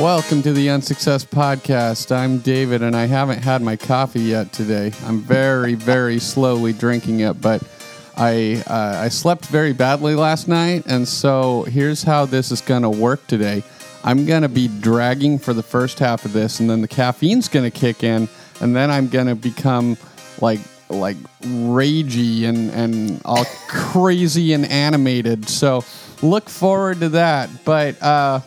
Welcome to the Unsuccess Podcast. I'm David, and I haven't had my coffee yet today. I'm very, very slowly drinking it, but I uh, I slept very badly last night, and so here's how this is going to work today. I'm going to be dragging for the first half of this, and then the caffeine's going to kick in, and then I'm going to become like like ragey and and all crazy and animated. So look forward to that. But uh,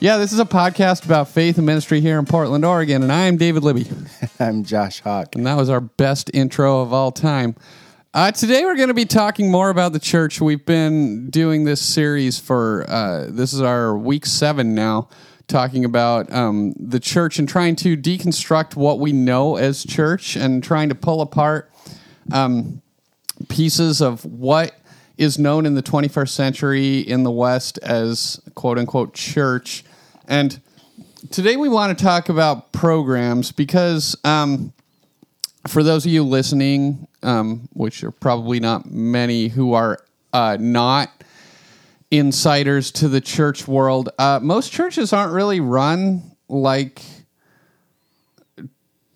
yeah, this is a podcast about faith and ministry here in Portland, Oregon, and I am David Libby. I'm Josh Hawk. And that was our best intro of all time. Uh, today we're going to be talking more about the church. We've been doing this series for uh, this is our week seven now, talking about um, the church and trying to deconstruct what we know as church and trying to pull apart um, pieces of what is known in the 21st century in the West as quote unquote church. And today we want to talk about programs because um, for those of you listening, um, which are probably not many who are uh, not insiders to the church world, uh, most churches aren't really run like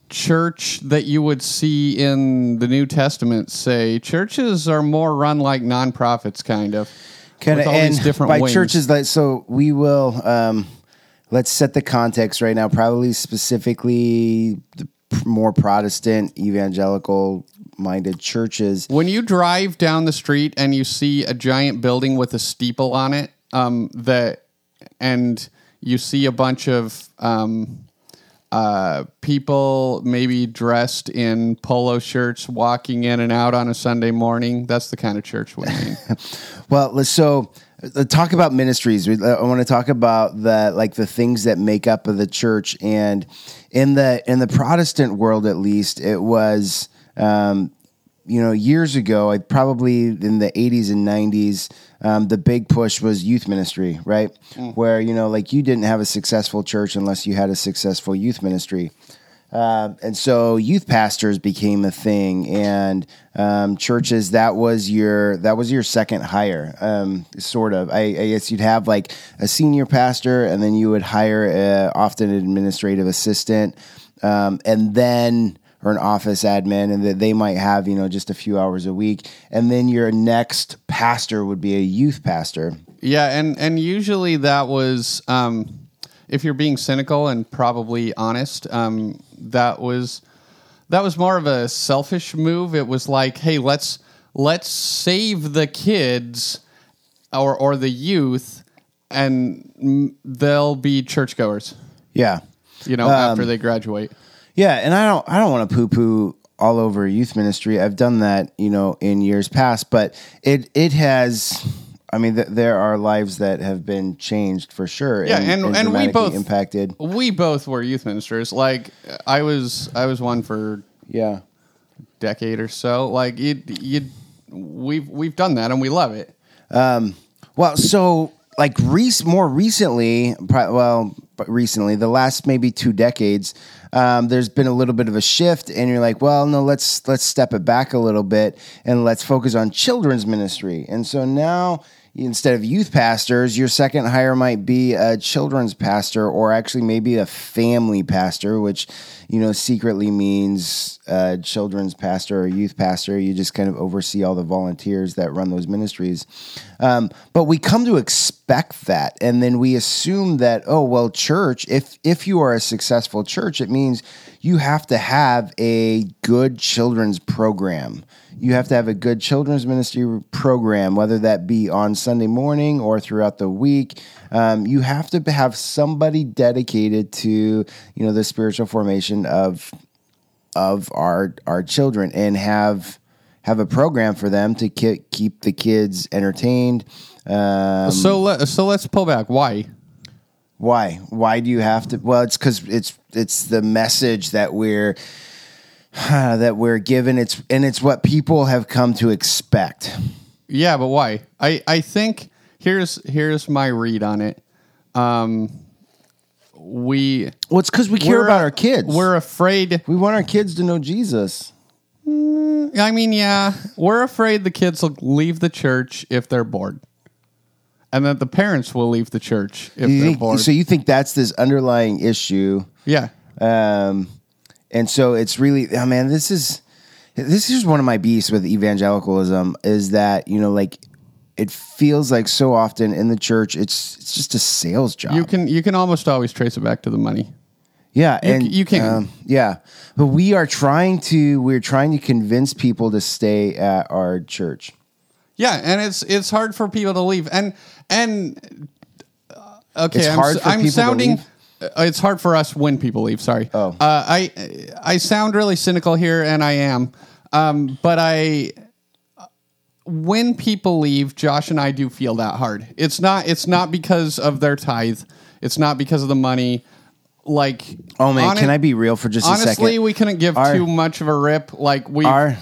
church that you would see in the New Testament. Say churches are more run like nonprofits, kind of. Kind of, and different by wings. churches, like so, we will. Um, let's set the context right now. Probably specifically the more Protestant, evangelical-minded churches. When you drive down the street and you see a giant building with a steeple on it, um, that and you see a bunch of um, uh, people maybe dressed in polo shirts walking in and out on a Sunday morning. That's the kind of church we mean. Well, let's so talk about ministries. I want to talk about the like the things that make up of the church, and in the in the Protestant world, at least, it was. Um, you know, years ago, I probably in the 80s and 90s, um, the big push was youth ministry, right? Where, you know, like you didn't have a successful church unless you had a successful youth ministry. Um, and so youth pastors became a thing, and um, churches that was your that was your second hire, um, sort of. I, I guess you'd have like a senior pastor, and then you would hire a, often an administrative assistant, um, and then or an office admin, and that they might have you know just a few hours a week, and then your next pastor would be a youth pastor. Yeah, and and usually that was um, if you're being cynical and probably honest, um, that was that was more of a selfish move. It was like, hey, let's let's save the kids or or the youth, and they'll be churchgoers. Yeah, You know, after um, they graduate. Yeah, and I don't I don't want to poo poo all over youth ministry. I've done that, you know, in years past, but it it has. I mean, th- there are lives that have been changed for sure. Yeah, and- and we both- impacted. We both were youth ministers. Like I was, I was one for Yeah, decade or so. Like you, you, we've we've done that and we love it. Well, so like rec- more recently, pri- well, recently, the last maybe two decades, um, there's been a little bit of a shift, and you're like, well, no, let's let's step it back a little bit and let's focus on children's ministry. And so now. Instead of youth pastors, your second hire might be a children's pastor, or actually maybe a family pastor, which you know secretly means uh, children's pastor or youth pastor. You just kind of oversee all the volunteers that run those ministries. Um, but we come to expect that, and then we assume that oh well, church. If if you are a successful church, it means you have to have a good children's program. You have to have a good children's ministry program, whether that be on Sunday morning or throughout the week. Um, you have to have somebody dedicated to you know the spiritual formation of of our our children and have have a program for them to ki- keep the kids entertained. Um, So let so let's pull back. Why? why? Why do you have to? Well, it's because it's it's the message that we're that we're given. It's and it's what people have come to expect. Yeah, but why? I I think here's here's my read on it. Um, we Well, it's because we care about our kids. We're afraid. we want our kids to know Jesus. I mean, yeah, we're afraid the kids will leave the church if they're bored. and that the parents will leave the church if You they're think- bored. so you think that's this underlying issue? yeah, Um, and so it's really, oh man, this is this is one of my beasts with evangelicalism is that you know like it feels like so often in the church it's it's just a sales job. you can you can almost always trace it back to the money. yeah, you and you can. um, yeah, but we are trying to we're trying to convince people to stay at our church. Yeah, and it's it's hard for people to leave, and and uh, okay, It's I'm, hard for I'm people to sounding. leave? Uh, It's hard for us when people leave. Sorry. Oh. uh, I I sound really cynical here, and I am. Um, but I, when people leave, Josh and I do feel that hard. It's not. It's not because of their tithe. It's not because of the money. Like, Oh man, hone- can I be real for just a honestly? second? We couldn't give Our- too much of a rip. Like we our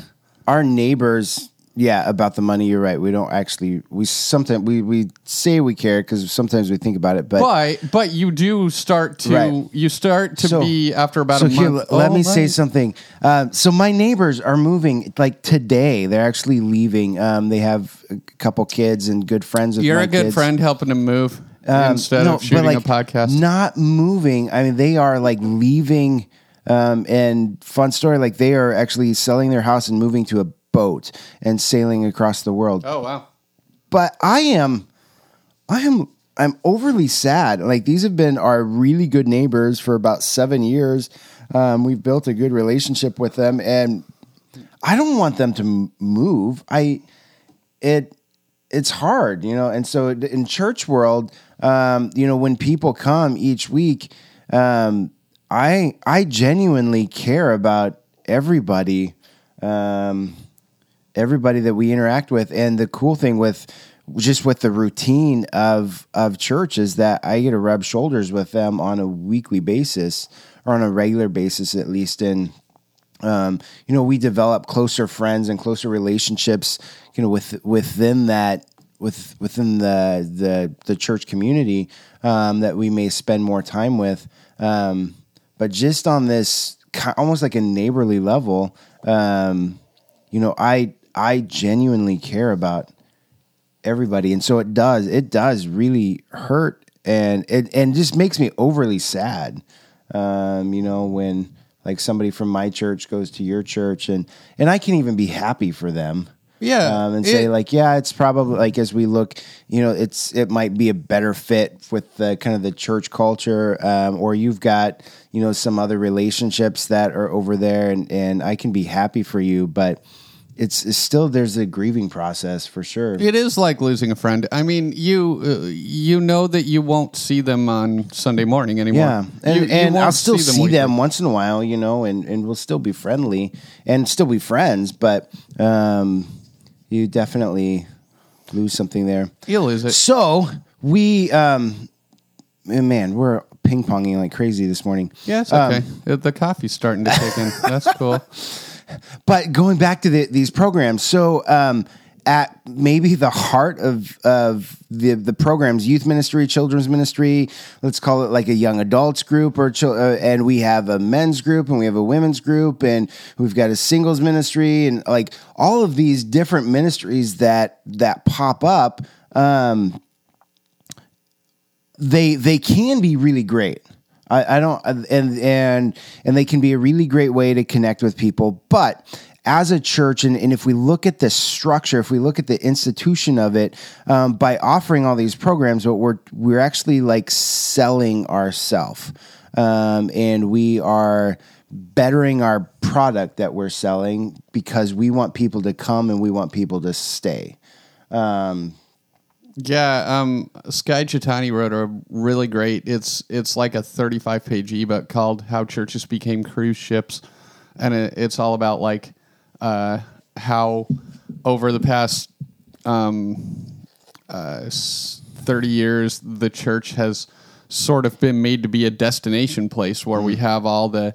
our neighbors yeah about the money you're right we don't actually we sometimes we we say we care because sometimes we think about it but, But but you do start to Right. you start to So- be after about so a here month. l- let oh, me say something um, so my neighbors are moving like today they're actually leaving um, they have a couple kids and good friends You're a good kids. friend helping him move Um, instead no, of shooting but, a podcast. Not moving. I mean, they are like leaving. Um, and fun story, like they are actually selling their house and moving to a boat and sailing across the world. oh wow. But I am, I am, I'm overly sad. Like these have been our really good neighbors for about seven years. Um, we've built a good relationship with them, and I don't want them to move. I it it's hard, you know. And so in church world, um, you know, when people come each week, um, I I genuinely care about everybody, um, everybody that we interact with. And the cool thing with just with the routine of of church is that I get to rub shoulders with them on a weekly basis or on a regular basis at least. And um, you know, we develop closer friends and closer relationships, you know, with within that with within the the the church community um, that we may spend more time with. Um, but just on this almost like a neighborly level, um, you know, I I genuinely care about everybody, and so it does it does really hurt, and it and just makes me overly sad. Um, you know, when like somebody from my church goes to your church, and and I can even be happy for them. Yeah, um, and say it- like, yeah, it's probably like as we look, you know, it's it might be a better fit with the kind of the church culture, um, or you've got you know some other relationships that are over there, and and I can be happy for you, but it's, it's still there's a grieving process for sure. It is like losing a friend. I mean, you uh, you know that you won't see them on Sunday morning anymore. Yeah, and, You- you and won't I'll still see them, weekly. once in a while, you know, and, and we'll still be friendly and still be friends, but um, you definitely lose something there. You lose it. So we, um, man, we're ping ponging like crazy this morning. Yeah, it's Um, okay. Uh, the coffee's starting to kick in. That's cool. But going back to the, these programs, so um, at maybe the heart of of the the programs, youth ministry, children's ministry, let's call it like a young adults group, or uh, and we have a men's group and we have a women's group, and we've got a singles ministry, and like all of these different ministries that that pop up. Um, they they can be really great. I, I don't and and and they can be a really great way to connect with people. But as a church, and, and if we look at the structure, if we look at the institution of it, um, by offering all these programs, what we're we're actually like selling ourselves, um, and we are bettering our product that we're selling because we want people to come and we want people to stay. Yeah, um, Skye Jethani wrote a really great. It's it's like a thirty-five page ebook called "How Churches Became Cruise Ships," and it, it's all about like uh, how over the past um, uh, thirty years the church has sort of been made to be a destination place where we have all the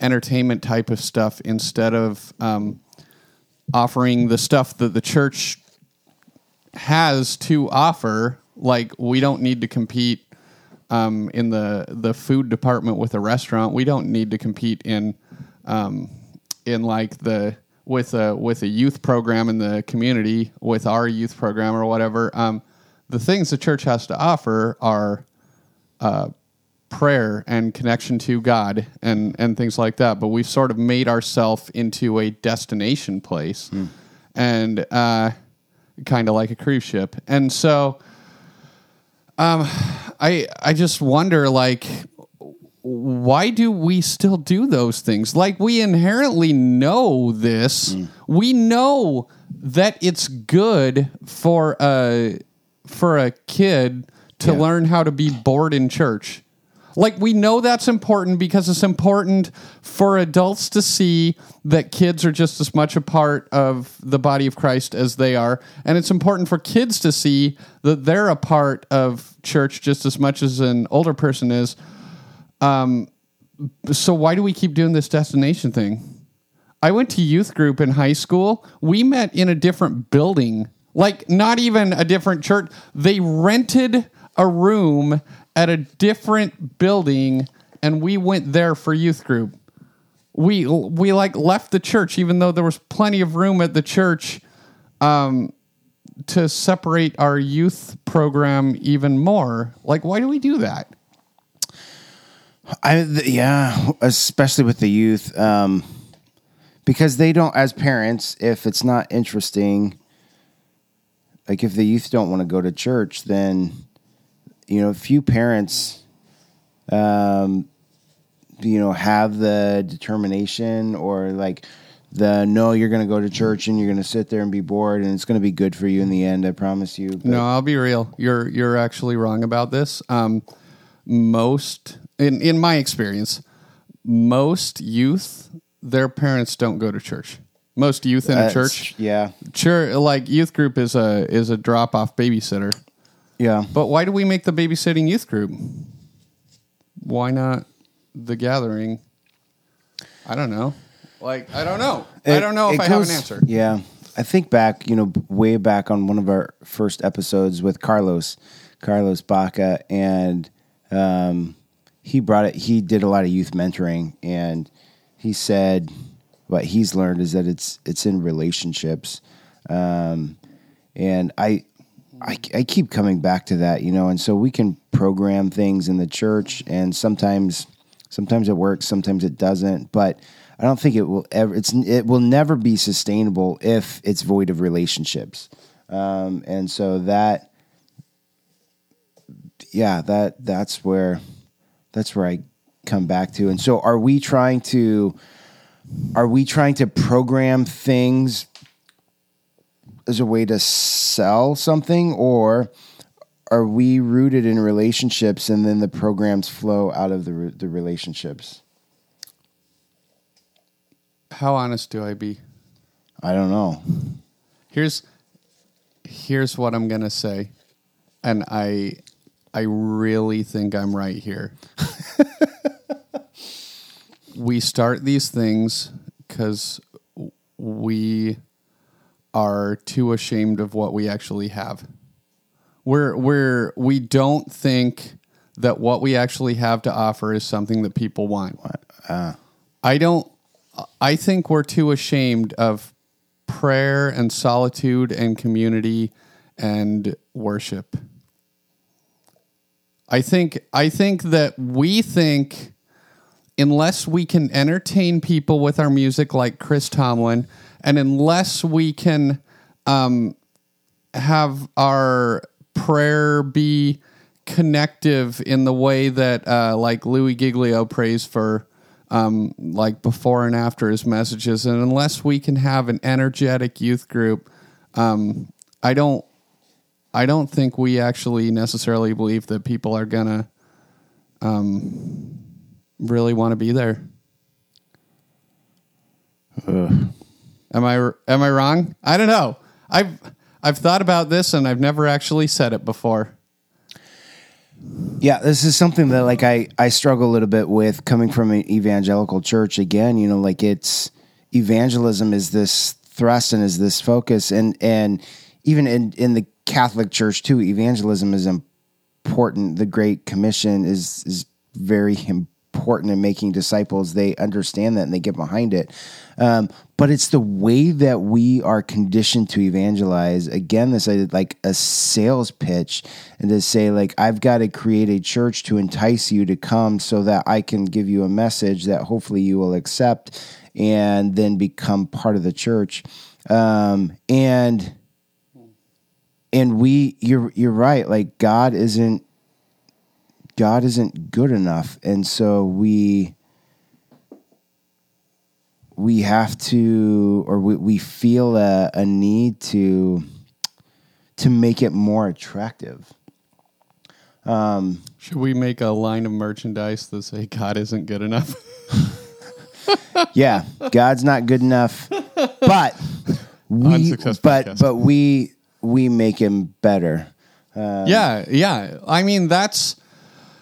entertainment type of stuff instead of um, offering the stuff that the church has to offer. Like we don't need to compete um, in the the food department with a restaurant. We don't need to compete in um, in like the with a with a youth program in the community with our youth program or whatever. Um, the things the church has to offer are uh, prayer and connection to God and and things like that. But we've sort of made ourselves into a destination place, and uh, kind of like a cruise ship. And so, um, I I just wonder like. Why do we still do those things? Like we inherently know this. We know that it's good for a for a kid to Yeah. learn how to be bored in church. Like we know that's important because it's important for adults to see that kids are just as much a part of the body of Christ as they are, and it's important for kids to see that they're a part of church just as much as an older person is. Um, so why do we keep doing this destination thing? I went to youth group in high school. We met in a different building, like not even a different church. They rented a room at a different building, and we went there for youth group. We we like left the church, even though there was plenty of room at the church, um, to separate our youth program even more. Like, why do we do that? I th- yeah, especially with the youth, um, because they don't, as parents, if it's not interesting, like if the youth don't want to go to church, then you know, few parents, um, you know, have the determination or like the no, you're going to go to church and you're going to sit there and be bored and it's going to be good for you in the end. I promise you. But- No, I'll be real. You're you're actually wrong about this. Um, most in in my experience, most youth their parents don't go to church. Most youth in a church, yeah, church like youth group is a is a drop off babysitter. Yeah. But why do we make the babysitting youth group? Why not the gathering? I don't know. Like I don't know. I don't know if it I have an answer. Yeah. I think back, you know, way back on one of our first episodes with Carlos, Carlos Baca, and um, he brought it. He did a lot of youth mentoring, and he said what he's learned is that it's it's in relationships, um, and I, I I keep coming back to that, you know, and so we can program things in the church, and sometimes sometimes it works, sometimes it doesn't, but I don't think it will ever. It's it will never be sustainable if it's void of relationships, um, and so that, yeah, that that's where that's where I come back to. And so, are we trying to are we trying to program things as a way to sell something, or are we rooted in relationships and then the programs flow out of the the relationships? How honest do I be? I don't know. here's here's what I'm gonna say, and I I really think I'm right here. we start these things because we are too ashamed of what we actually have. We're we're we don't think that what we actually have to offer is something that people want. Ah. I don't. I think we're too ashamed of prayer and solitude and community and worship. I think I think that we think unless we can entertain people with our music like Chris Tomlin, and unless we can um, have our prayer be connective in the way that uh, like Louie Giglio prays for um, like before and after his messages, and unless we can have an energetic youth group, um, I don't. I don't think we actually necessarily believe that people are gonna um, really want to be there. Am I am I wrong? I don't know. I've I've thought about this and I've never actually said it before. Yeah, this is something that like I I struggle a little bit with coming from an evangelical church again, you know, like it's evangelism is this thrust and is this focus and and even in in the Catholic Church too, evangelism is important. The Great Commission is is very important in making disciples. They understand that and they get behind it. Um, but it's the way that we are conditioned to evangelize. Again, this is like a sales pitch, and to say like I've got to create a church to entice you to come, so that I can give you a message that hopefully you will accept, and then become part of the church. Um, and and we, you're you're right. Like God isn't God isn't good enough, and so we we have to or we, we feel a, a need to to make it more attractive um, Should we make a line of merchandise that say God isn't good enough? yeah god's not good enough but we but podcast. but we we make him better yeah, yeah. I mean, that's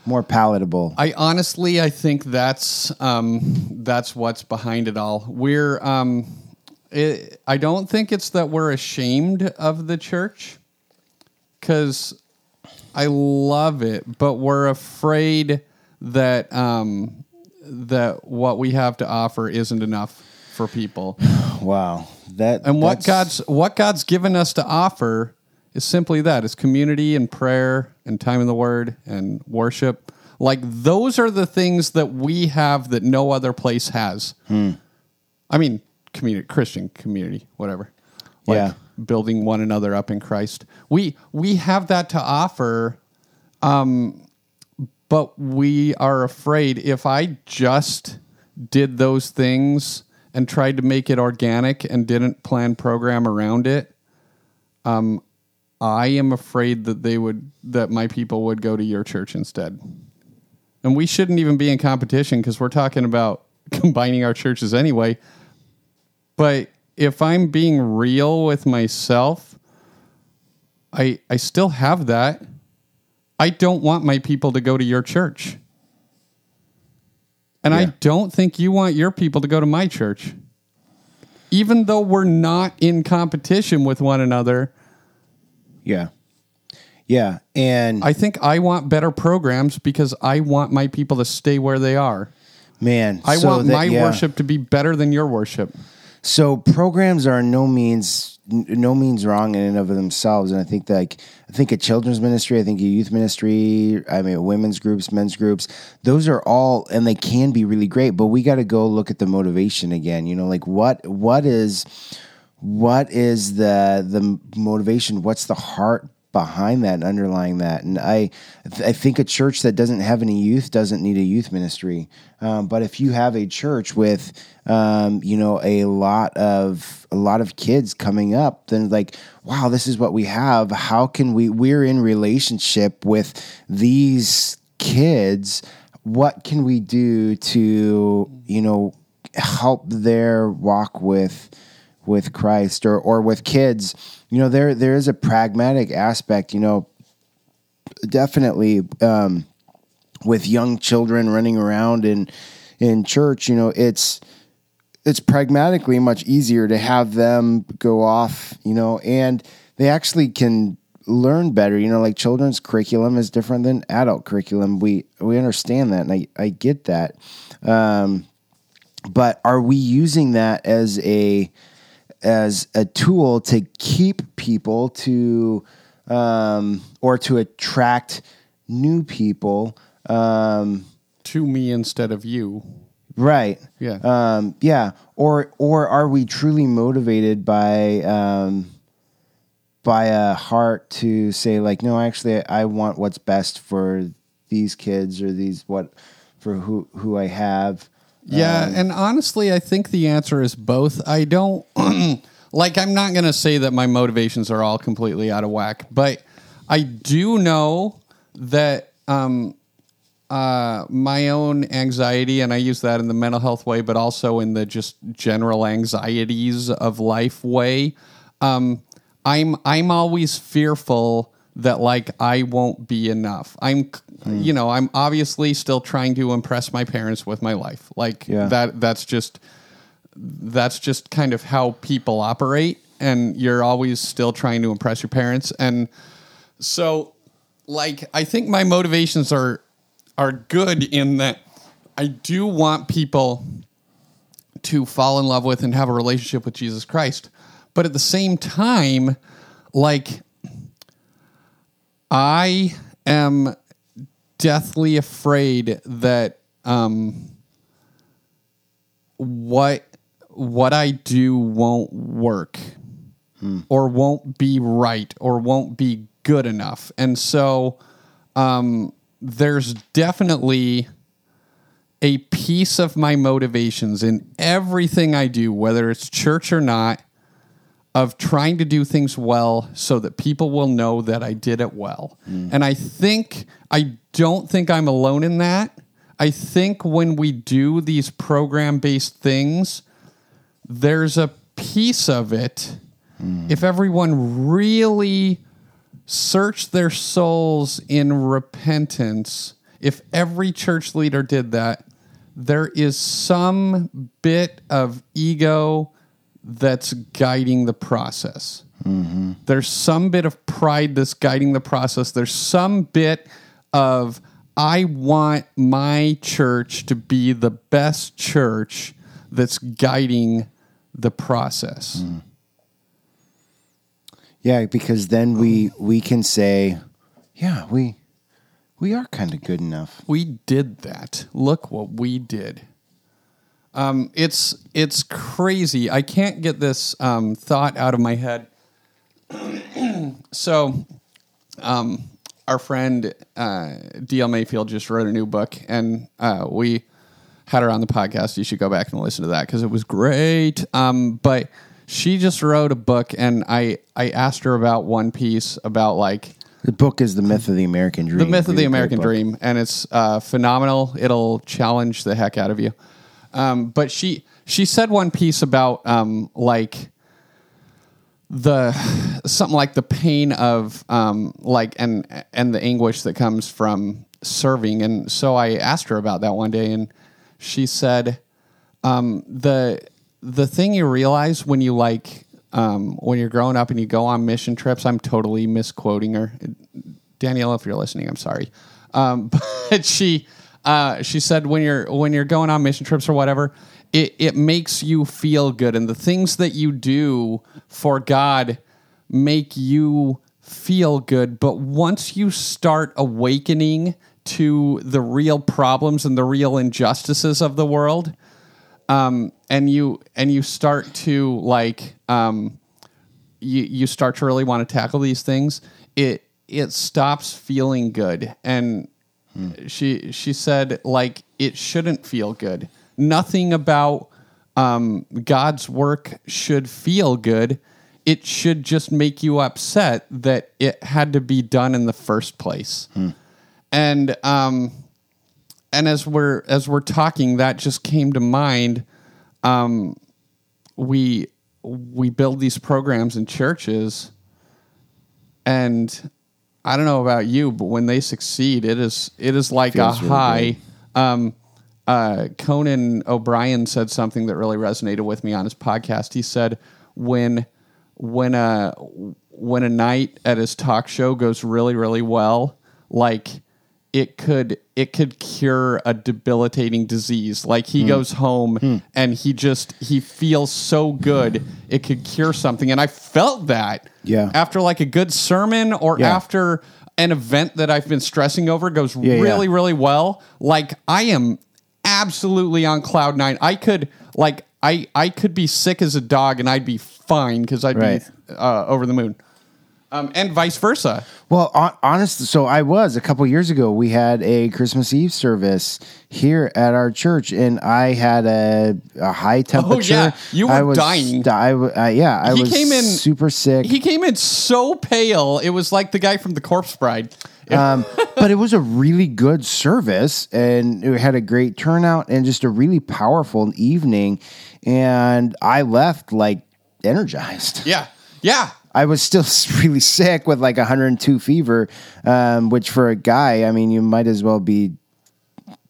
more palatable I honestly, I think that's um, that's what's behind it all. We're, um, it, I don't think it's that we're ashamed of the church, because I love it, but we're afraid that um, that what we have to offer isn't enough for people. wow that And what God's what God's given us to offer is simply that: is community and prayer and time in the Word and worship. Like those are the things that we have that no other place has. I mean, community, Christian community, whatever. Like Yeah. building one another up in Christ. We we have that to offer, um, but we are afraid if I just did those things and tried to make it organic and didn't plan program around it, um, I am afraid that they would that my people would go to your church instead. And we shouldn't even be in competition because we're talking about combining our churches anyway. But if I'm being real with myself, I I still have that. I don't want my people to go to your church. And I don't think you want your people to go to my church. Even though we're not in competition with one another, yeah yeah and I think I want better programs because I want my people to stay where they are. man I so want that- my yeah. worship to be better than your worship. So programs are no means no means wrong in and of themselves, and I think that, like I think a children's ministry, I think a youth ministry, I mean women's groups, men's groups, those are all and they can be really great, but we got to go look at the motivation again. You know, like what what is what is the the motivation? What's the heart behind that and underlying that? And I I think a church that doesn't have any youth doesn't need a youth ministry. Um, but if you have a church with um, you know a lot of a lot of kids coming up, then like wow, this is what we have. How can we? We're in relationship with these kids. What can we do to you know help their walk with with Christ or or with kids, you know, there there is a pragmatic aspect, you know, definitely um, with young children running around in in church, you know, it's it's pragmatically much easier to have them go off, you know, and they actually can learn better. You know, like children's curriculum is different than adult curriculum. We we understand that, and I I get that. Um, but are we using that as a as a tool to keep people to um, or to attract new people? Um, To me instead of you. right. Yeah. Um, yeah. Or or are we truly motivated by um, by a heart to say like, no, actually, I want what's best for these kids or these what for who who I have. Yeah, and honestly, I think the answer is both. I don't like. I'm not going to say that my motivations are all completely out of whack, but I do know that um, uh, my own anxiety, and I use that in the mental health way, but also in the just general anxieties of life way. Um, I'm I'm always fearful that like I won't be enough. I'm hmm. you know, I'm obviously still trying to impress my parents with my life. Like Yeah. that that's just that's just kind of how people operate and you're always still trying to impress your parents and so like I think my motivations are are good in that I do want people to fall in love with and have a relationship with Jesus Christ. But at the same time, like I am deathly afraid that um, what what I do won't work or won't be right or won't be good enough. And so um, there's definitely a piece of my motivations in everything I do, whether it's church or not, of trying to do things well so that people will know that I did it well. Mm. And I think, I don't think I'm alone in that. I think when we do these program based things, there's a piece of it. Mm. If everyone really searched their souls in repentance, if every church leader did that, there is some bit of ego that's guiding the process. There's some bit of pride that's guiding the process. There's some bit of, I want my church to be the best church that's guiding the process. Yeah, because then we we can say, yeah, we we are kind of good enough. We did that. Look what we did. Um, it's it's crazy. I can't get this um, thought out of my head. so, um, our friend uh, DL Mayfield just wrote a new book, and uh, we had her on the podcast. You should go back and listen to that because it was great. Um, but she just wrote a book, and I I asked her about one piece about like The book is the myth of the American dream. the myth of the American dream, and it's uh, phenomenal. It'll challenge the heck out of you. Um, but she she said one piece about um, like the something like the pain of um, like and and the anguish that comes from serving. And so I asked her about that one day, and she said um, the the thing you realize when you like um, when you're growing up and you go on mission trips. I'm totally misquoting her, Danielle. If you're listening, I'm sorry. Um, but she uh, she said when you're when you're going on mission trips or whatever, it it makes you feel good, and the things that you do for God make you feel good. But once you start awakening to the real problems and the real injustices of the world, um, and you and you start to like um, you you start to really want to tackle these things, it it stops feeling good. And she she said like it shouldn't feel good. Nothing about um, God's work should feel good. It should just make you upset that it had to be done in the first place. And um, and as we're as we're talking, that just came to mind. Um, we we build these programs in churches, and I don't know about you, but when they succeed, it is it is like Feels a really high. um, uh, Conan O'Brien said something that really resonated with me on his podcast. He said when when a when a night at his talk show goes really really well, like it could it could cure a debilitating disease. Like he goes home and he just he feels so good it could cure something. And I felt that Yeah. after like a good sermon or Yeah. after an event that I've been stressing over goes yeah. really really well. Like I am absolutely on cloud nine. I could like I I could be sick as a dog and I'd be fine because I'd Right. be uh, over the moon. Um, and vice versa. Well, hon- honest, so I was a couple years ago. We had a Christmas Eve service here at our church, and I had a, a high temperature. Oh, yeah. You were I was, dying. I, uh, yeah, I He was came in- super sick. He came in so pale. It was like the guy from the Corpse Bride. um, but it was a really good service, and it had a great turnout, and just a really powerful evening. And I left like energized. yeah. Yeah. I was still really sick with like 102 fever, um, which for a guy, I mean, you might as well be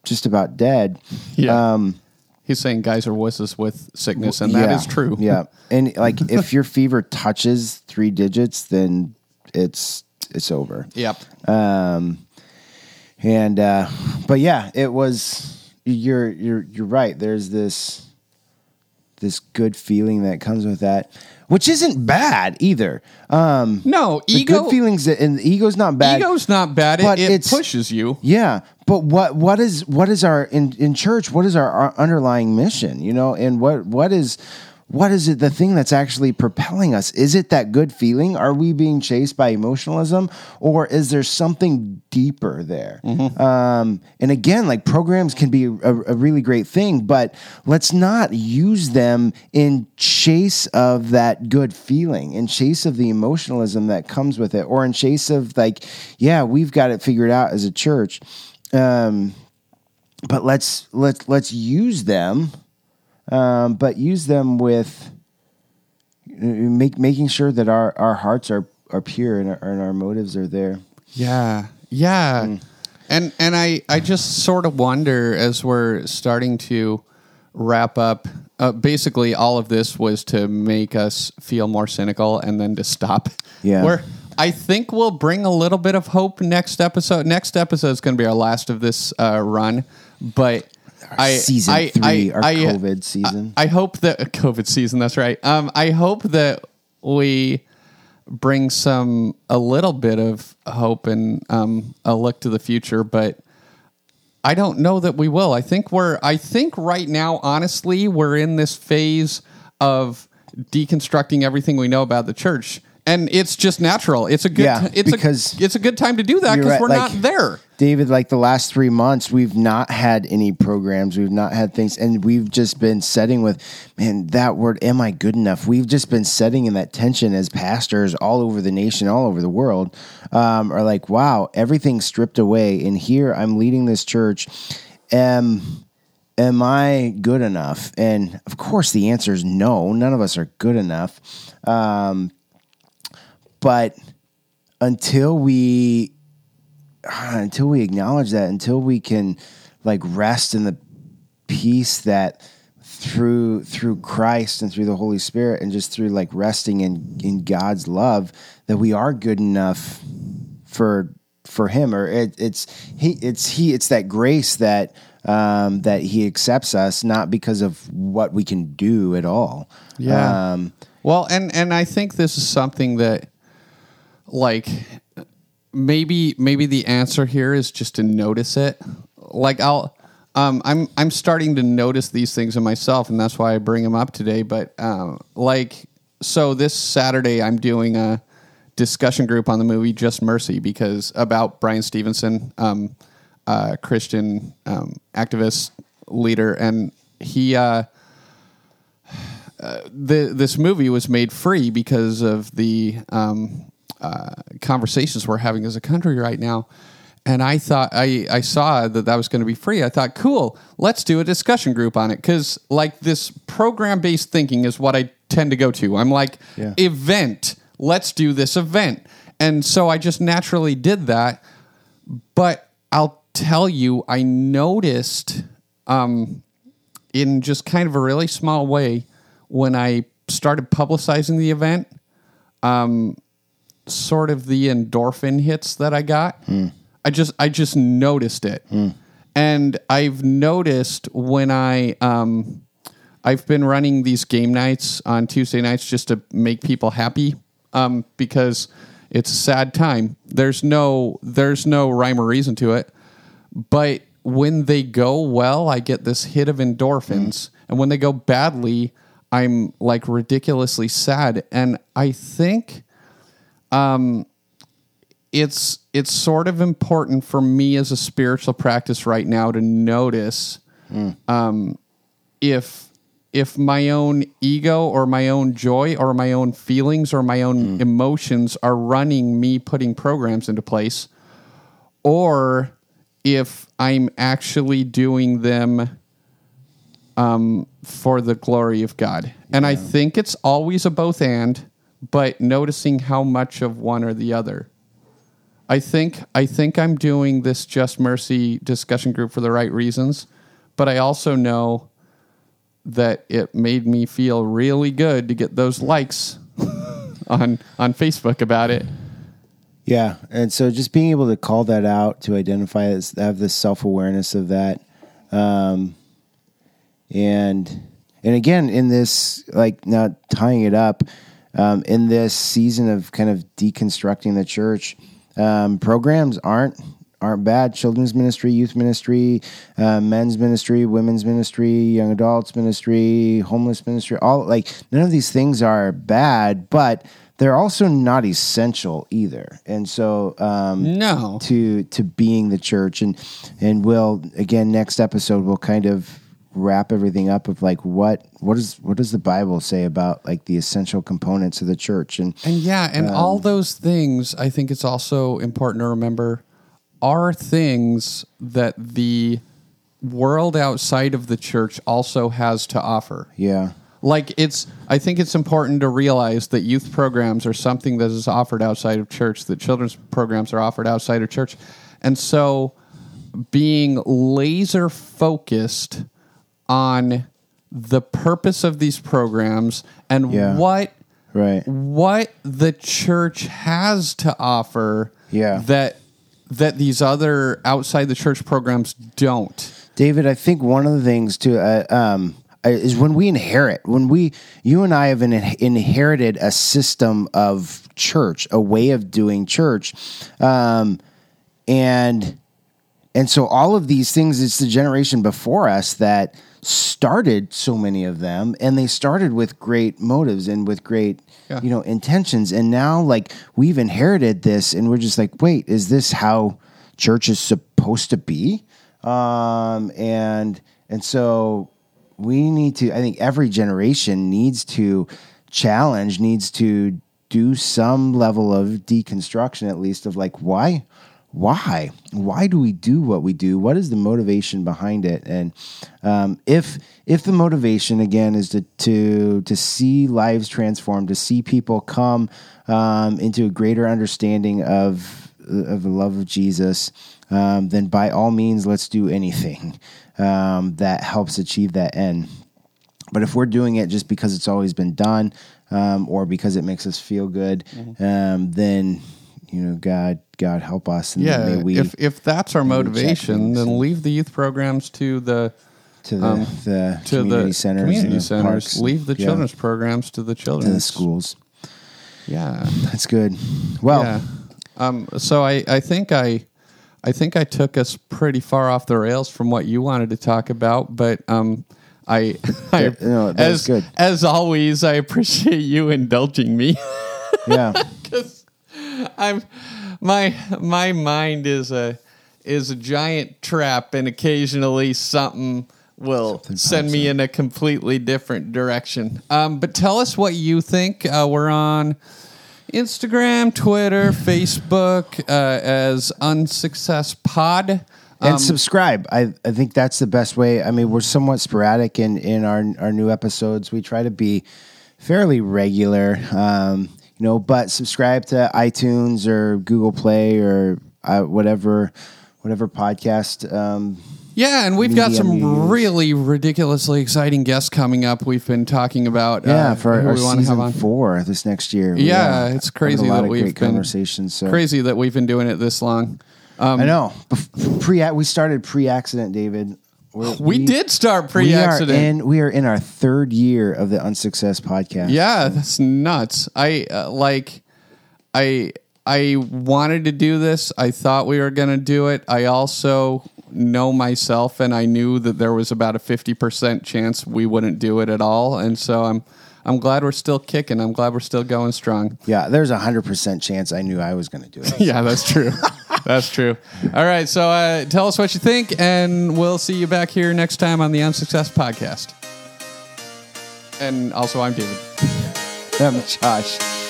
just about dead. Yeah. Um, He's saying guys are wusses with sickness, and that yeah, is true. Yeah, and like if your fever touches three digits, then it's it's over. Yep. Um, and uh, but yeah, it was you're you're you're right. There's this this good feeling that comes with that, which isn't bad either. Um, No, ego. good feelings and ego's not bad. Ego's not bad. But It, it pushes you. Yeah, but what what is what is our in in church? What is our, our underlying mission? You know, and what what is what is it the thing that's actually propelling us? Is it that good feeling? Are we being chased by emotionalism, or is there something deeper there? Um, and again, like programs can be a, a really great thing, but let's not use them in chase of that good feeling, in chase of the emotionalism that comes with it, or in chase of like, yeah, we've got it figured out as a church. Um, but let's let's let's use them, um, but use them with uh, make making sure that our, our hearts are, are pure and our, and our motives are there. Yeah, yeah, and and I I just sort of wonder as we're starting to wrap up. Uh, basically, all of this was to make us feel more cynical and then to stop. Yeah. Where I think we'll bring a little bit of hope next episode. Next episode is going to be our last of this uh, run, but. I, season I- three, I- our I- COVID season. I hope that COVID season. That's right. Um, I hope that we bring some a little bit of hope and um, a look to the future, but I don't know that we will. I think we're. I think right now, honestly, we're in this phase of deconstructing everything we know about the church, and it's just natural. It's a good. Yeah, it's because a, it's a good time to do that because right, we're like- not there. David, like the last three months, we've not had any programs. We've not had things, and we've just been setting with, man, that word, am I good enough? We've just been setting in that tension as pastors all over the nation, all over the world, um, are like, wow, everything's stripped away. And here I'm leading this church. Am, am I good enough? And of course, the answer is no. None of us are good enough. Um, but until we until we acknowledge that, until we can like rest in the peace that through through Christ and through the Holy Spirit and just through like resting in in God's love that we are good enough for for him or it, it's he it's he it's that grace that um that he accepts us not because of what we can do at all Yeah. um Well, and and I think this is something that like maybe maybe the answer here is just to notice it. Like I'll um I'm I'm starting to notice these things in myself and that's why I bring them up today, but um like so this Saturday I'm doing a discussion group on the movie Just Mercy because about Bryan Stevenson, um, uh, Christian um, activist leader, and he uh, the this movie was made free because of the um, uh, conversations we're having as a country right now. And I thought I, I saw that that was going to be free. I thought, cool, let's do a discussion group on it because like this program based thinking is what I tend to go to. I'm like Yeah. event, let's do this event, and so I just naturally did that. But I'll tell you, I noticed um, in just kind of a really small way when I started publicizing the event, um, sort of the endorphin hits that I got. I just I just noticed it, and I've noticed when I um, I've been running these game nights on Tuesday nights just to make people happy um, because it's a sad time. There's no there's no rhyme or reason to it, but when they go well, I get this hit of endorphins, and when they go badly, I'm like ridiculously sad. And I think um, it's it's sort of important for me as a spiritual practice right now to notice um, if if my own ego or my own joy or my own feelings or my own emotions are running me putting programs into place or if I'm actually doing them um, for the glory of God. And I think it's always a both and, but noticing how much of one or the other. I think I think I'm doing this just mercy discussion group for the right reasons, but I also know that it made me feel really good to get those likes on on Facebook about it. Yeah, and so just being able to call that out, to identify it, have this self awareness of that, Um, and and again in this like now tying it up um, in this season of kind of deconstructing the church um, programs aren't aren't bad children's ministry youth ministry uh, men's ministry women's ministry young adults ministry homeless ministry all like none of these things are bad but they're also not essential either and so um, No. to to being the church and and we'll again next episode we'll kind of wrap everything up of like what what is what does the bible say about like the essential components of the church and And yeah, and Um, all those things, I think it's also important to remember are things that the world outside of the church also has to offer. yeah Like it's I think it's important to realize that youth programs are something that is offered outside of church, that children's programs are offered outside of church. And so being laser focused on the purpose of these programs and Yeah. what right what the church has to offer Yeah. that that these other outside the church programs don't. David, I think one of the things too uh, um, uh, is when we inherit, when we, you and I have in, inherited a system of church, a way of doing church, um, and and so all of these things, it's the generation before us that started so many of them, and they started with great motives and with great, Yeah. you know, intentions. And now, like we've inherited this, and we're just like, wait, is this how church is supposed to be? Um, and and so we need to. I think every generation needs to challenge, needs to do some level of deconstruction, at least of like why why? Why do we do what we do? What is the motivation behind it? And um, if if the motivation again is to to to see lives transformed to see people come um, into a greater understanding of of the love of jesus um, then by all means let's do anything um, that helps achieve that end. But if we're doing it just because it's always been done um, or because it makes us feel good um, then you know god god help us and Yeah, may we if if that's our motivation, then leave the youth programs to the to the, the to community the centers community the centers. parks leave the yeah, children's programs to the children, to the schools Yeah, that's good well yeah. Um, so I I think I. I think I took us pretty far off the rails from what you wanted to talk about, but um, I, I no, as as always, I appreciate you indulging me. yeah I'm my my mind is a is a giant trap, and occasionally something will send me in a completely different direction. Um, but tell us what you think. Uh, we're on Instagram, Twitter, Facebook uh, as Unsuccess Pod. and subscribe I, I think that's the best way i mean we're somewhat sporadic in in our our new episodes we try to be fairly regular um you know but subscribe to itunes or google play or uh, whatever whatever podcast um Yeah, and we've got some really ridiculously exciting guests coming up. We've been talking about yeah uh, for our we want to season have on. four this next year Yeah, uh, it's crazy that we've been conversations so Crazy that we've been doing it this long. Um, i know pre we started pre-accident david We're- we, did start we are pre-accident. in we are in our third year of the unsuccess podcast yeah, that's nuts. I uh, like I I wanted to do this. I thought we were going to do it. I also know myself and I knew that there was about a 50% chance we wouldn't do it at all. And so I'm I'm glad we're still kicking. I'm glad we're still going strong. Yeah, there's a hundred percent chance I knew I was going to do it. Yeah, that's true. that's true. All right, so uh, tell us what you think, and we'll see you back here next time on the Unsuccess Podcast. And also, I'm David. I'm Josh.